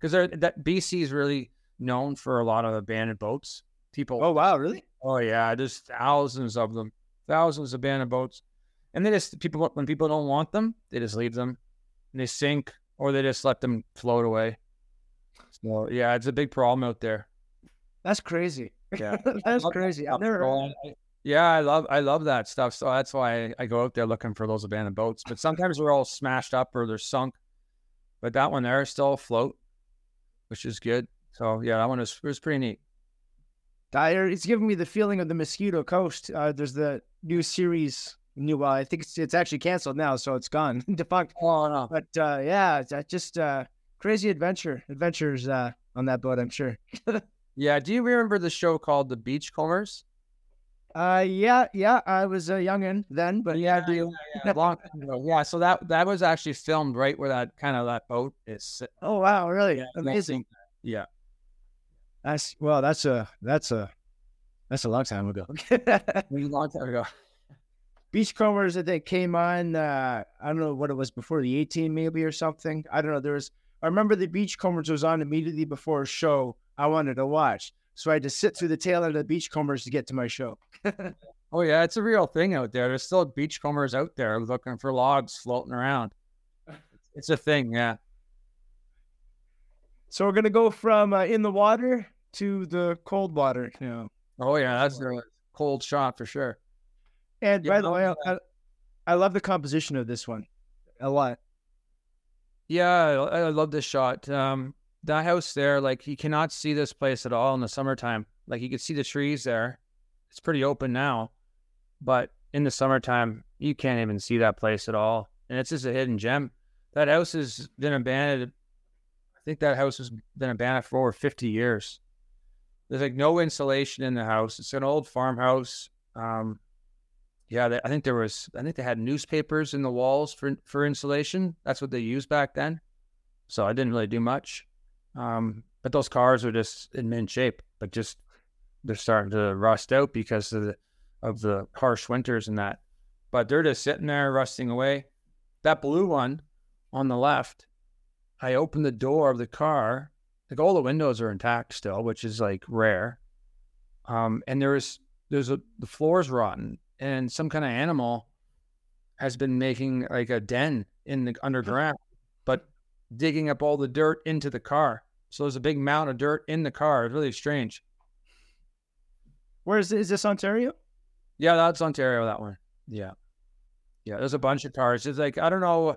because that BC is really known for a lot of abandoned boats. People. Oh wow, really? Oh yeah, there's thousands of them, thousands of abandoned boats, and they just people when people don't want them, they just leave them, and they sink or they just let them float away. So yeah, it's a big problem out there. That's crazy. Yeah. [LAUGHS] That's crazy. I've never heard Yeah, I love I love that stuff. So that's why I, go out there looking for those abandoned boats. But sometimes they're all smashed up or they're sunk. But that one there is still afloat, which is good. So yeah, that one is was pretty neat. Dyer, it's giving me the feeling of the Mosquito Coast. Uh, there's the new series. New, well, I think it's it's actually canceled now, so it's gone, [LAUGHS] defunct. Oh no. But uh, yeah, it's uh, just uh, crazy adventure, adventures uh, on that boat. I'm sure. [LAUGHS] Yeah. Do you remember the show called The Beachcombers? Uh, yeah, yeah. I was a youngin then, but yeah, I do. yeah, long ago. Yeah, so that that was actually filmed right where that kind of that boat is. Oh wow, really Yeah, amazing. Yeah. That's well, that's a that's a that's a long time ago. [LAUGHS] A long time ago. Beachcombers, I think, came on. Uh, I don't know what it was before the 18, maybe or something. I don't know. There was. I remember the Beachcombers was on immediately before a show I wanted to watch, so I had to sit through the tail end of the Beachcombers to get to my show. [LAUGHS] Oh yeah, it's a real thing out there. There's still beachcombers out there looking for logs floating around. It's a thing, yeah. So we're gonna go from uh, in the water to the cold water now. Oh yeah, that's a cold shot for sure. And Yeah, by the way, I. I, I love the composition of this one a lot. Yeah, I, I love this shot. Um, that house there, like you cannot see this place at all in the summertime. Like you can see the trees there. It's pretty open now, but in the summertime, you can't even see that place at all. And it's just a hidden gem. That house has been abandoned. I think that house has been abandoned for over 50 years. There's like no insulation in the house. It's an old farmhouse. Um, yeah, they, I think there was. I think they had newspapers in the walls for for insulation. That's what they used back then. So I didn't really do much. Um, but those cars are just in mint shape, but just they're starting to rust out because of the of the harsh winters and that. But they're just sitting there rusting away. That blue one on the left, I opened the door of the car. Like all the windows are intact still, which is like rare. Um, and there's there's a the floor's rotten, and some kind of animal has been making like a den in the underground, but digging up all the dirt into the car. So there's a big mound of dirt in the car. It's really strange. Where is is this Ontario? Yeah, that's Ontario. That one. Yeah, yeah. There's a bunch of cars. It's like I don't know.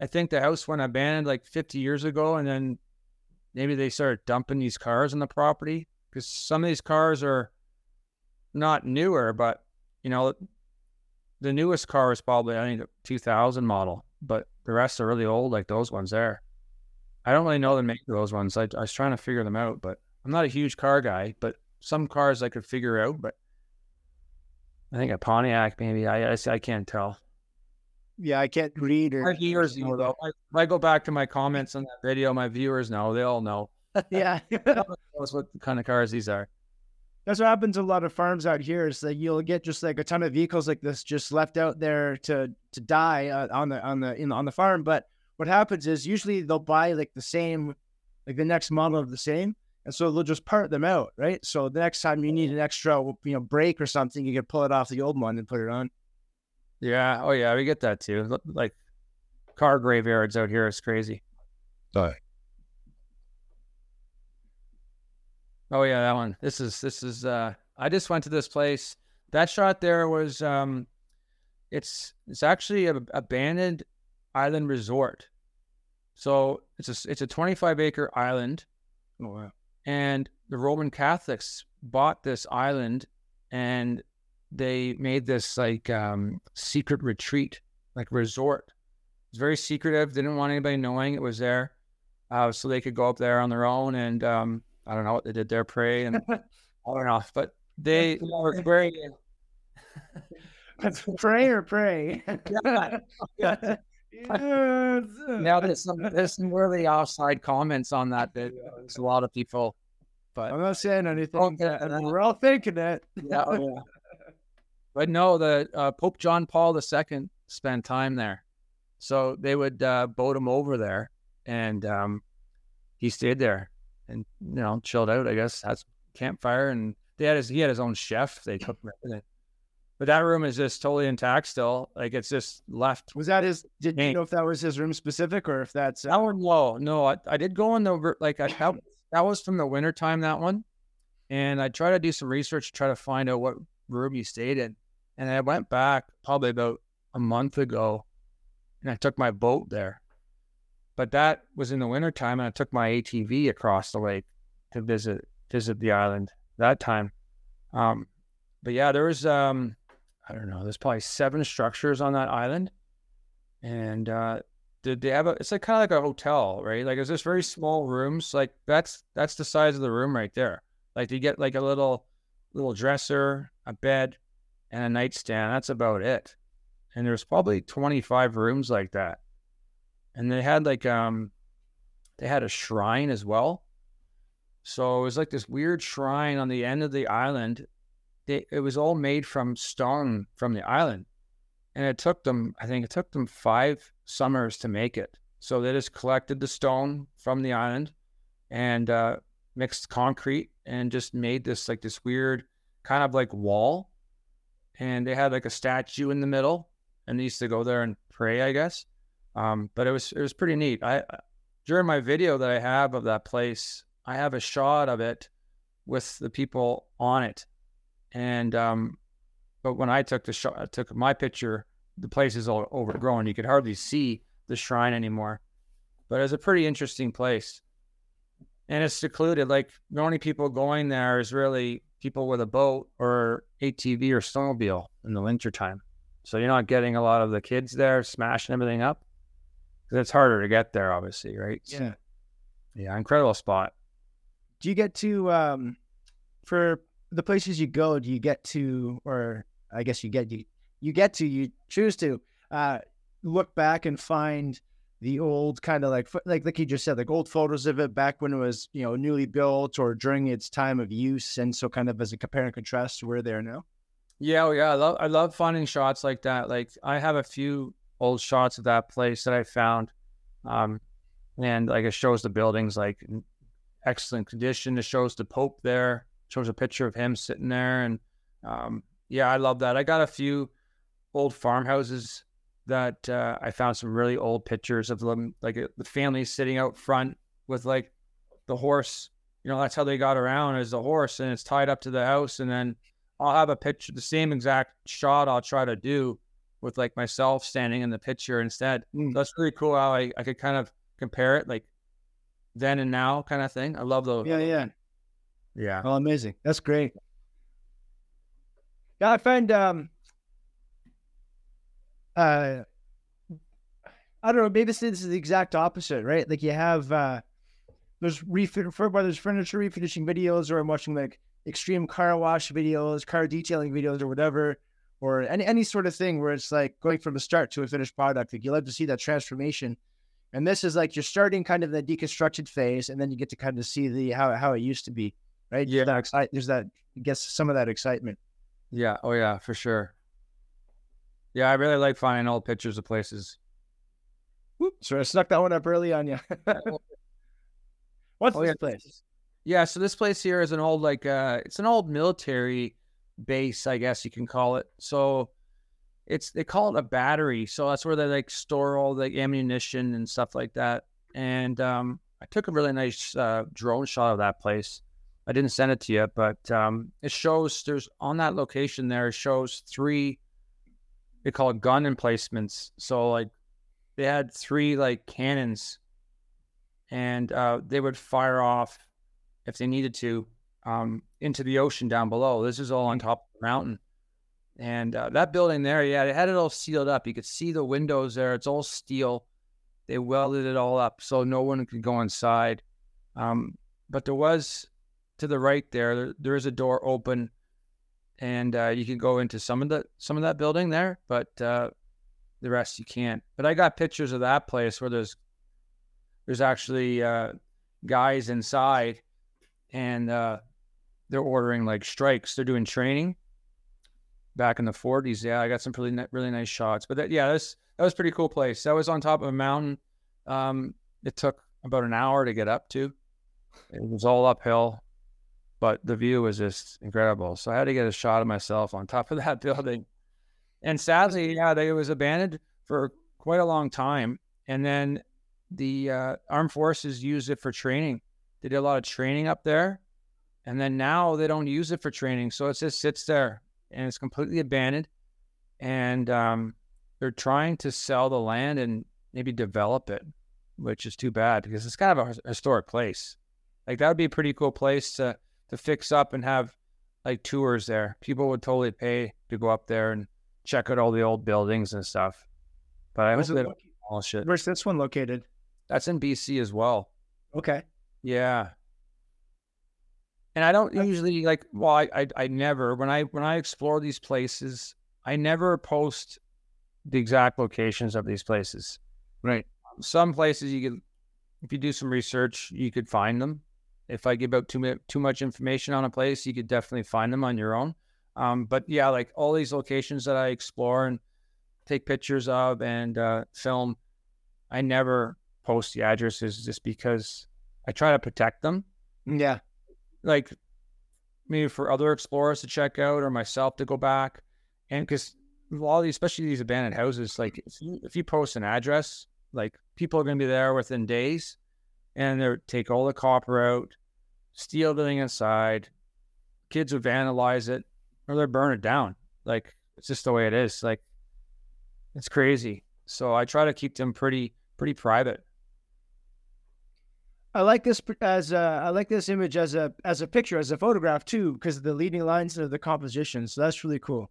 I think the house went abandoned like 50 years ago, and then maybe they started dumping these cars on the property because some of these cars are not newer, but you know the newest car is probably I think a 2000 model, but the rest are really old, like those ones there. I don't really know the make of those ones. I, I was trying to figure them out, but I'm not a huge car guy. But some cars I could figure out, but I think a Pontiac maybe. I I, I can't tell. Yeah, I can't read or My viewers know though. I, if I go back to my comments on that video, my viewers know. They all know. [LAUGHS] yeah. knows [LAUGHS] what kind of cars these are. That's what happens to a lot of farms out here. Is that you'll get just like a ton of vehicles like this just left out there to to die uh, on the on the in, on the farm. But what happens is usually they'll buy like the same, like the next model of the same, and so they'll just part them out, right? So the next time you need an extra, you know, brake or something, you can pull it off the old one and put it on. Yeah. Oh yeah, we get that too. Like car graveyards out here is crazy. Sorry. Oh yeah, that one. This is this is uh I just went to this place. That shot there was um it's it's actually a abandoned island resort. So it's a it's a 25 acre island Oh wow. and the Roman Catholics bought this island and they made this like um secret retreat, like resort. It's very secretive. Didn't want anybody knowing it was there. Uh, so they could go up there on their own and um I don't know what they did there, pray and I don't know, but they were very [LAUGHS] pray or pray. [LAUGHS] Yeah. [LAUGHS] Yes. now there's some there's some really offside comments on that. There's a lot of people, but I'm not saying anything. Okay. We're all thinking it. yeah, oh, yeah. But no, the uh, Pope John Paul II spent time there, so they would uh, boat him over there, and um, he stayed there and you know chilled out. I guess had campfire, and they had his he had his own chef. They him everything. But that room is just totally intact still. Like it's just left. Was that his? Did you know if that was his room specific or if that's? That one low. No, I, I did go in the like I that, that was from the winter time that one, and I tried to do some research to try to find out what room he stayed in, and I went back probably about a month ago, and I took my boat there, but that was in the winter time, and I took my ATV across the lake to visit visit the island that time. Um, but yeah, there was um, I don't know, there's probably seven structures on that island, and uh, did they have a it's like kind of like a hotel right? Like it's just very small rooms? Like that's that's the size of the room right there. Like you get like a little little dresser a bed and a nightstand. That's about it. And there's probably 25 rooms like that. And they had like um they had a shrine as well. So it was like this weird shrine on the end of the island. They, it was all made from stone from the island. And it took them i think it took them five summers to make it. So they just collected the stone from the island and uh, mixed concrete and just made this like this weird kind of like wall and they had like a statue in the middle and they used to go there and pray i guess um, but it was it was pretty neat i during my video that i have of that place i have a shot of it with the people on it and um, but when I took the shot, I took my picture, the place is all overgrown. You could hardly see the shrine anymore. But it's a pretty interesting place. And it's secluded. Like the only people going there is really people with a boat or ATV or snowmobile in the wintertime. So you're not getting a lot of the kids there smashing everything up. Because it's harder to get there, obviously, right? So, Yeah. yeah, incredible spot. Do you get to um, for the places you go? Do you get to, or I guess you get you you get to you choose to uh, look back and find the old kind of like like like you just said like old photos of it back when it was you know newly built or during its time of use, and so kind of as a compare and contrast to where they are now. Yeah, oh, yeah, I love I love finding shots like that. Like I have a few old shots of that place that I found, um, and like it shows the buildings like excellent condition. It shows the Pope there, shows a picture of him sitting there, and um, yeah, I love that. I got a few old farmhouses that uh, I found some really old pictures of them, like uh, the family sitting out front with like the horse. You know, that's how they got around is the horse, and it's tied up to the house, and then I'll have a picture, the same exact shot I'll try to do with like myself standing in the picture instead. Mm. That's really cool how I, I could kind of compare it like then and now kind of thing. I love those. Yeah, yeah. Yeah. Oh, amazing. That's great. Yeah, I find um uh, I don't know. Maybe this is the exact opposite, right? Like you have uh, there's refit for there's furniture refinishing videos, or I'm watching like extreme car wash videos, car detailing videos, or whatever, or any any sort of thing where it's like going from a start to a finished product. Like you love to see that transformation. And this is like you're starting kind of the deconstructed phase, and then you get to kind of see the how how it used to be, right? Yeah. That there's that I guess some of that excitement. Yeah. Oh yeah, for sure. Yeah, I really like finding old pictures of places. Whoop, sorry, I snuck that one up early on you. [LAUGHS] What's Oh, this yeah. place? Yeah, so this place here is an old like uh it's an old military base, I guess you can call it. So it's they call it a battery. So that's where they like store all the ammunition and stuff like that. And um I took a really nice uh, drone shot of that place. I didn't send it to you, but um it shows there's on that location there it shows three they call it gun emplacements. So like they had three like cannons and uh, they would fire off if they needed to um, into the ocean down below. This is all on top of the mountain. And uh, that building there, yeah, they had it all sealed up. You could see the windows there. It's all steel. They welded it all up so no one could go inside. Um, but there was to the right there, there, there is a door open, and uh, you can go into some of the some of that building there, but uh, the rest you can't. But I got pictures of that place where there's there's actually uh, guys inside, and uh, they're ordering like strikes. They're doing training back in the 40s. Yeah, I got some really really nice shots. But that, yeah, this that was pretty cool place. That was on top of a mountain. Um, it took about an hour to get up to. It was all uphill, but the view was just incredible. So I had to get a shot of myself on top of that [LAUGHS] building. And sadly, yeah, it was abandoned for quite a long time. And then the uh, armed forces used it for training. They did a lot of training up there. And then now they don't use it for training. So it just sits there and it's completely abandoned. And um, they're trying to sell the land and maybe develop it, which is too bad because it's kind of a historic place. Like that would be a pretty cool place to to fix up and have like tours there. People would totally pay to go up there and check out all the old buildings and stuff. But I hope it they don't all shit. where's this one located? That's in BC as well. Okay. Yeah. And I don't usually like well I, I I never when I when I explore these places, I never post the exact locations of these places. Right. Some places you could if you do some research, you could find them. If I give out too too much information on a place, you could definitely find them on your own. Um, but yeah, like all these locations that I explore and take pictures of and uh, film, I never post the addresses just because I try to protect them. Yeah. Like maybe for other explorers to check out or myself to go back. And because a lot of these, especially these abandoned houses, like if you, if you post an address, like people are going to be there within days and they take all the copper out, steal everything inside. Kids would vandalize it or they'd burn it down. Like it's just the way it is. Like it's crazy. So I try to keep them pretty, pretty private. I like this as a, I like this image as a as a picture as a photograph too because of the leading lines of the composition. So that's really cool.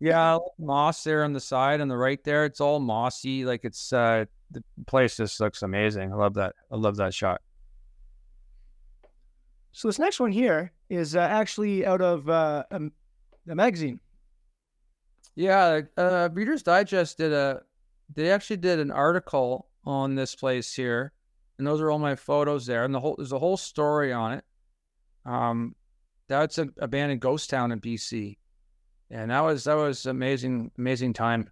Yeah, moss there on the side on the right there. It's all mossy. Like it's uh the place just looks amazing. I love that. I love that shot. So this next one here is uh, actually out of uh, a, a magazine. Yeah, uh Reader's Digest did a they actually did an article on this place here. And those are all my photos there. And the whole there's a whole story on it. Um that's an abandoned ghost town in BC. And that was that was amazing, amazing time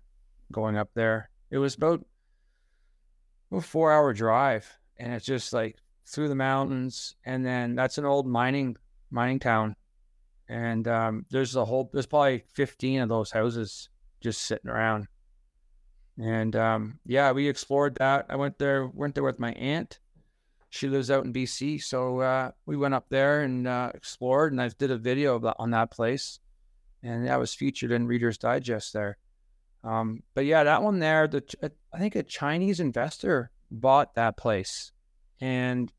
going up there. It was about a four hour drive. And it's just like through the mountains. And then that's an old mining mining town. And um, there's a whole there's probably 15 of those houses just sitting around. And um, yeah, we explored that. I went there went there with my aunt. She lives out in BC, so uh, we went up there and uh, explored. And I did a video on that place, and that was featured in Reader's Digest there. Um, but yeah, that one there, the I think a Chinese investor bought that place, and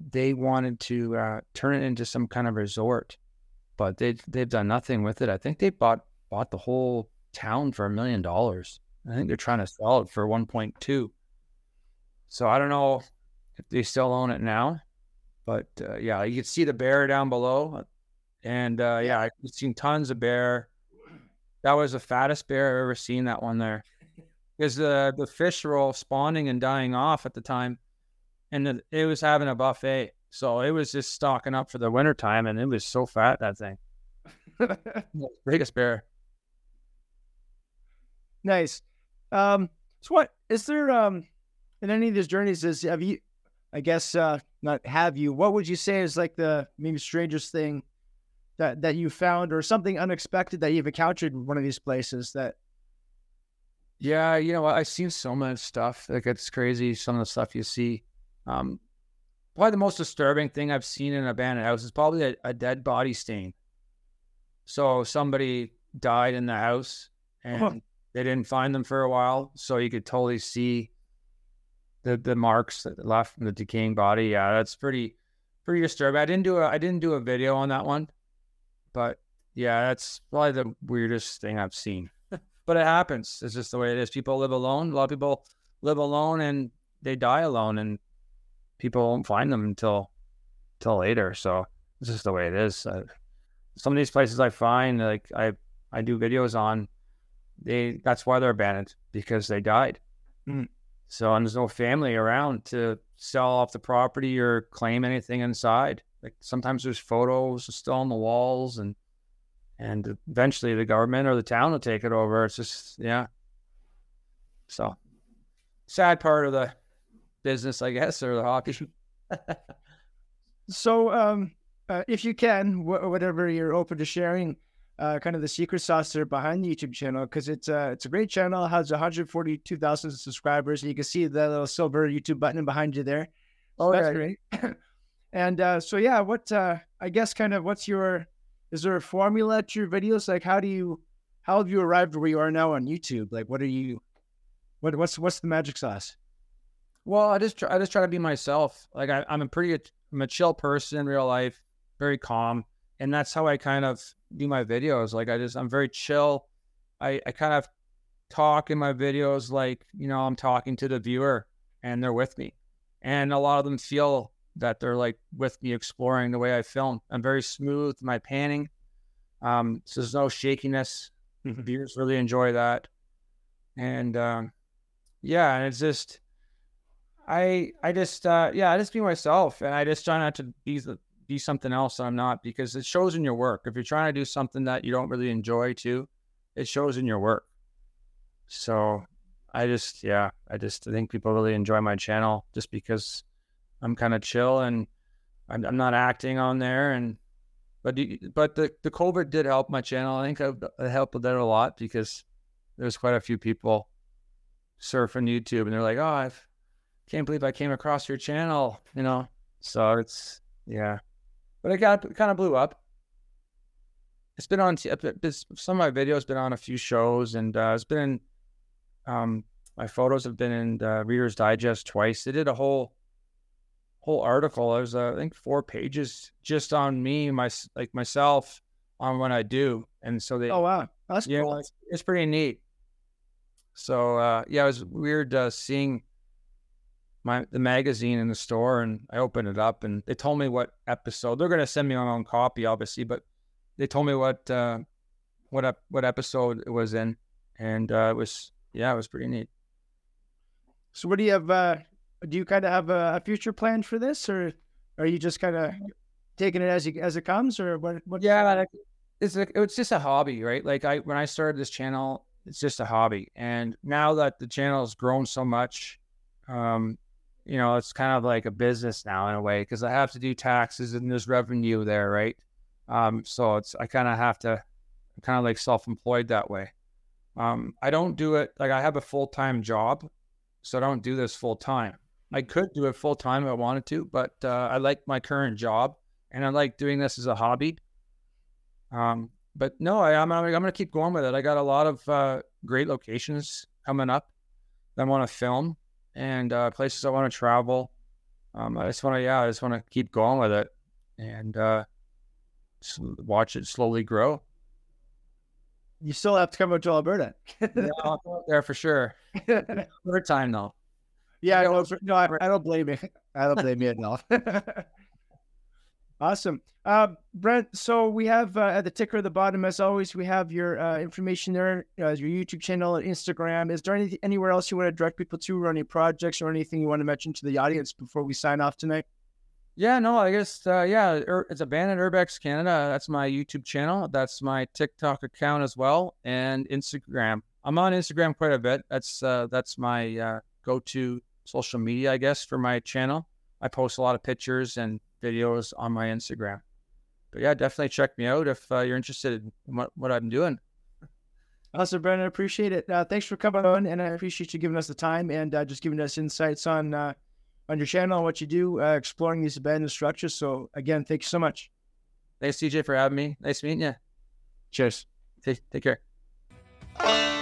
they wanted to uh, turn it into some kind of resort, but they they've done nothing with it. I think they bought bought the whole town for a million dollars. I think they're trying to sell it for 1.2. So I don't know if they still own it now, but uh, yeah, you can see the bear down below, and uh, yeah, I've seen tons of bear. That was the fattest bear I've ever seen. That one there, because the the fish were all spawning and dying off at the time, and the, it was having a buffet, so it was just stocking up for the winter time, and it was so fat that thing, [LAUGHS] biggest bear. Nice. Um, so what is there um in any of these journeys is have you I guess uh not have you, what would you say is like the maybe strangest thing that that you found or something unexpected that you've encountered in one of these places that Yeah, you know, I've seen so much stuff. Like it's crazy some of the stuff you see. Um probably the most disturbing thing I've seen in an abandoned house is probably a, a dead body stain. So somebody died in the house and they didn't find them for a while, so you could totally see the the marks that left from the decaying body. Yeah, that's pretty pretty disturbing. I didn't do a I didn't do a video on that one, but yeah, that's probably the weirdest thing I've seen. [LAUGHS] but it happens. It's just the way it is. People live alone. A lot of people live alone and they die alone, and people won't find them until until later. So it's just the way it is. Uh, some of these places I find, like I I do videos on, they that's why they're abandoned because they died. Mm. So and there's no family around to sell off the property or claim anything inside. Like sometimes there's photos still on the walls and and eventually the government or the town will take it over. It's just yeah. So sad part of the business, I guess, or the hobby. [LAUGHS] so um uh, if you can wh- whatever you're open to sharing uh, kind of the secret sauce there behind the YouTube channel because it's uh, it's a great channel. It has 142,000 subscribers. And you can see the little silver YouTube button behind you there. Oh, That's great. [LAUGHS] and uh, so yeah, what uh, I guess kind of what's your is there a formula to your videos? Like how do you how have you arrived where you are now on YouTube? Like what are you what what's what's the magic sauce? Well, I just try, I just try to be myself. Like I, I'm a pretty I'm a chill person in real life, very calm, and that's how I kind of do my videos. Like I just I'm very chill. I I kind of talk in my videos like you know I'm talking to the viewer and they're with me, and a lot of them feel that they're like with me exploring the way I film. I'm very smooth with my panning. Um, so there's no shakiness. Viewers really enjoy that, and um, yeah, and it's just. I I just uh yeah, I just be myself and I just try not to be be something else that I'm not because it shows in your work. If you're trying to do something that you don't really enjoy too, it shows in your work. So I just yeah, I just think people really enjoy my channel just because I'm kind of chill and I'm, I'm not acting on there and but but the the COVID did help my channel. I think it helped with that a lot because there's quite a few people surfing YouTube and they're like, oh, I've can't believe I came across your channel, you know. So it's yeah, but it got it kind of blew up. It's been on it's, some of my videos been on a few shows, and uh, it's been in, um my photos have been in the Reader's Digest twice. They did a whole whole article. It was uh, I think four pages just on me, my like myself on what I do, and so they Oh wow, that's yeah, cool. it's, it's pretty neat. So uh, yeah, it was weird uh, seeing my the magazine in the store, and I opened it up, and they told me what episode. They're gonna send me my own copy, obviously, but they told me what uh, what what episode it was in, and uh, it was yeah, it was pretty neat. So what do you have? Uh, do you kind of have a, a future plan for this, or are you just kind of taking it as you, as it comes, or what? what Yeah, it's like it's just a hobby, right? Like I when I started this channel, it's just a hobby, and now that the channel has grown so much, um, you know, it's kind of like a business now in a way because I have to do taxes and there's revenue there, right? Um, so it's I kind of have to, kind of like self-employed that way. Um, I don't do it like I have a full-time job, so I don't do this full time. I could do it full time if I wanted to, but uh, I like my current job and I like doing this as a hobby. Um, but no, I, I'm I'm going to keep going with it. I got a lot of uh, great locations coming up that I want to film and uh, places I want to travel. Um, I just want to, yeah, I just want to keep going with it and uh, watch it slowly grow. you still have to come out to Alberta. Yeah, I'll go out there for sure. [LAUGHS] Third time though. yeah, Yeah, no, no, I, I don't blame you. [LAUGHS] I don't blame you at all. [LAUGHS] awesome, uh, Brent. So we have uh, at the ticker at the bottom, as always, we have your uh, information there, uh, your YouTube channel and Instagram. Is there any anywhere else you want to direct people to, or any projects, or anything you want to mention to the audience before we sign off tonight? Yeah, no, I guess uh, yeah, it's Abandoned Urbex Canada. That's my YouTube channel. That's my TikTok account as well, and Instagram. I'm on Instagram quite a bit. That's uh, that's my uh, go-to social media, I guess, for my channel. I post a lot of pictures and videos on my Instagram. But yeah, definitely check me out if uh, you're interested in what, what I'm doing. Awesome, Brent. I appreciate it. Uh, thanks for coming on, and I appreciate you giving us the time and uh, just giving us insights on uh, on your channel and what you do, uh, exploring these abandoned structures. So again, thank you so much. Thanks, TJ, for having me. Nice meeting you. Cheers. Take, take care.